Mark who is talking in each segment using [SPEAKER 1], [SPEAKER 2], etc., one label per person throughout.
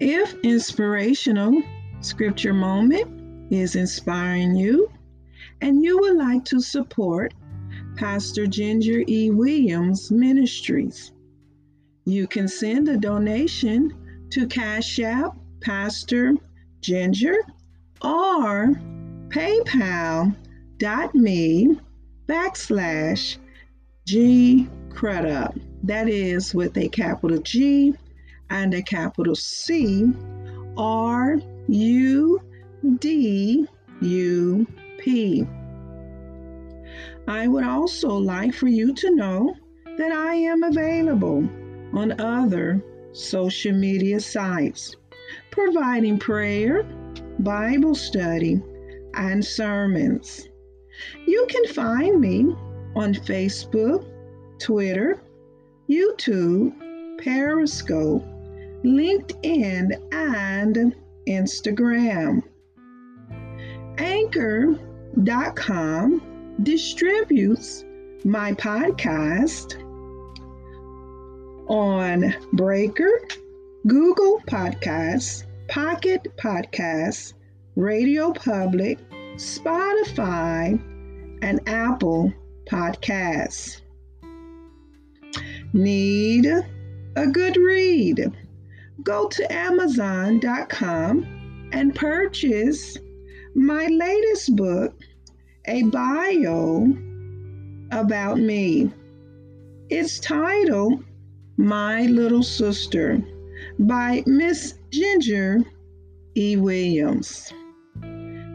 [SPEAKER 1] If inspirational scripture moment is inspiring you and you would like to support Pastor Ginger E. Williams Ministries, you can send a donation to Cash App Pastor Ginger or paypal.me backslash G Crudup. That is with a capital G and a capital C R U D U P. I would also like for you to know that I am available on other social media sites, providing prayer, Bible study, and sermons. You can find me on Facebook, Twitter, YouTube, Periscope, LinkedIn, and Instagram. Anchor.com distributes my podcast on Breaker, Google Podcasts, Pocket Podcasts, Radio Public, Spotify, and Apple Podcasts. Need a good read? Go to Amazon.com and purchase my latest book, A Bio About Me. It's titled My Little Sister by Miss Ginger E. Williams.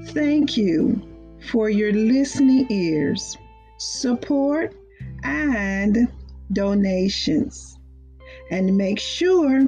[SPEAKER 1] Thank you for your listening ears, support, and donations. And make sure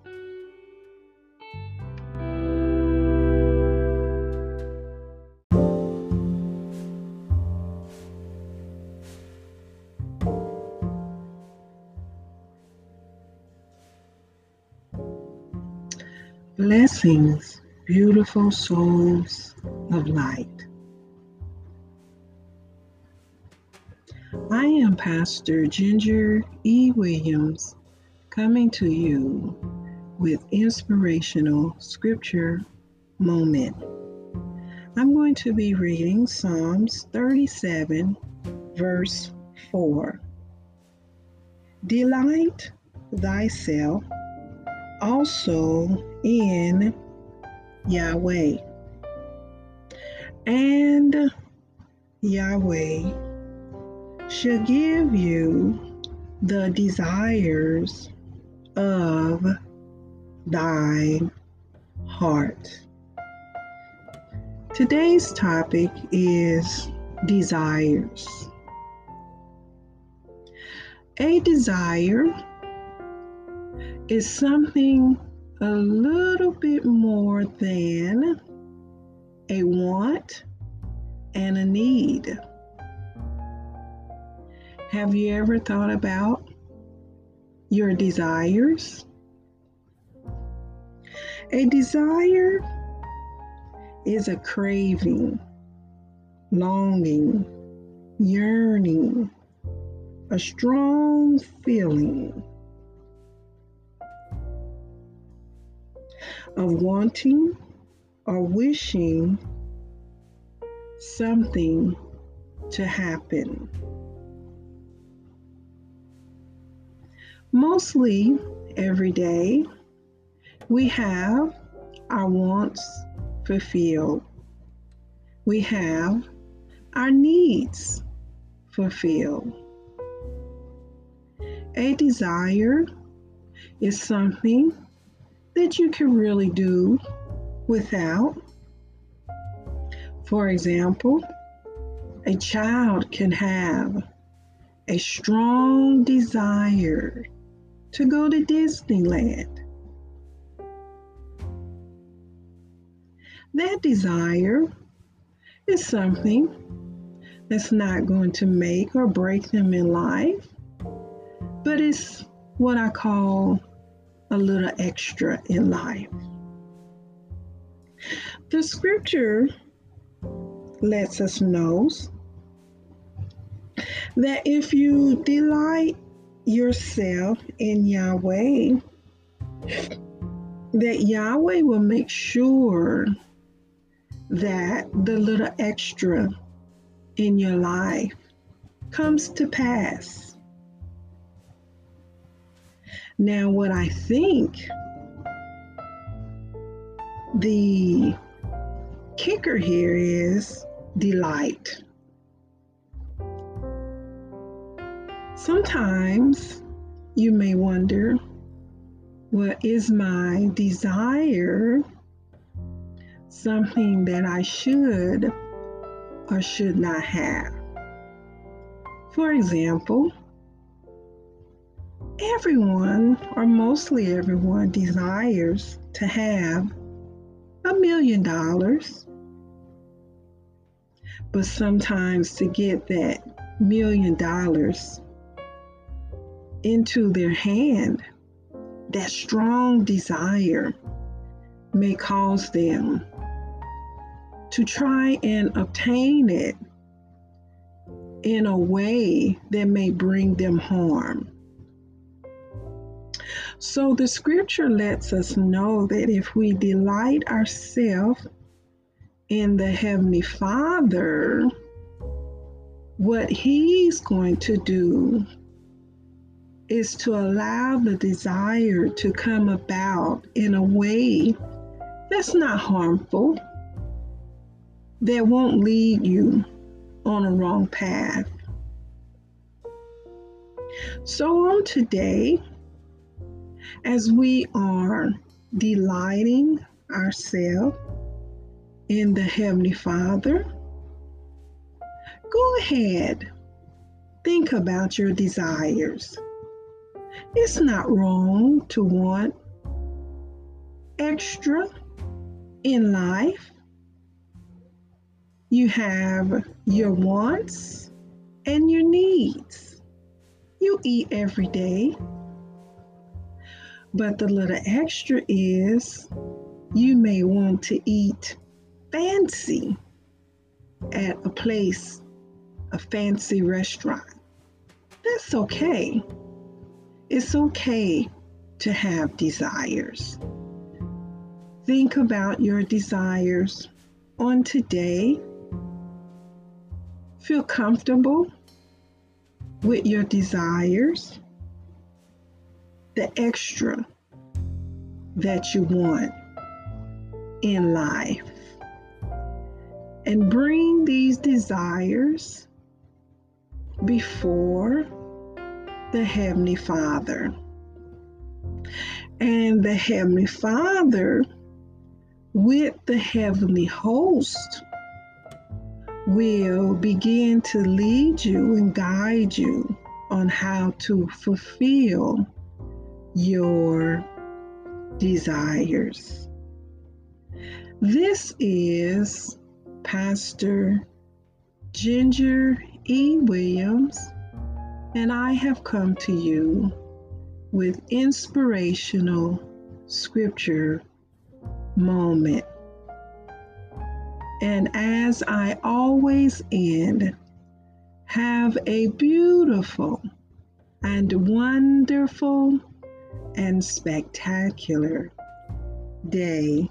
[SPEAKER 1] Blessings, beautiful souls of light. I am Pastor Ginger E. Williams coming to you with inspirational scripture moment. I'm going to be reading Psalms 37, verse 4. Delight thyself also in Yahweh. And Yahweh shall give you the desires of thy heart. Today's topic is desires. A desire is something a little bit more than a want and a need. Have you ever thought about your desires? A desire is a craving, longing, yearning, a strong feeling of wanting or wishing something to happen. Mostly every day, we have our wants fulfilled. We have our needs fulfilled. A desire is something that you can really do without. For example, a child can have a strong desire to go to Disneyland. That desire is something that's not going to make or break them in life, but it's what I call a little extra in life. The scripture lets us know that if you delight yourself in Yahweh, that Yahweh will make sure that the little extra in your life comes to pass. Now, what I think the kicker here is delight. Sometimes you may wonder, what is my desire something that I should or should not have? For example, everyone, or mostly everyone, desires to have a million dollars. But sometimes to get that million dollars into their hand, that strong desire may cause them to try and obtain it in a way that may bring them harm. So the scripture lets us know that if we delight ourselves in the Heavenly Father, what He's going to do is to allow the desire to come about in a way that's not harmful, that won't lead you on a wrong path. So, on today, as we are delighting ourselves in the Heavenly Father, go ahead, think about your desires. It's not wrong to want extra in life. You have your wants and your needs. You eat every day. But the little extra is you may want to eat fancy at a place, a fancy restaurant. That's okay. It's okay to have desires. Think about your desires on today. Feel comfortable with your desires the extra that you want in life. And bring these desires before the Heavenly Father. And the Heavenly Father, with the Heavenly Host, will begin to lead you and guide you on how to fulfill your desires. This is Pastor Ginger E. Williams, and I have come to you with inspirational scripture moment. And as I always end, have a beautiful and wonderful and spectacular day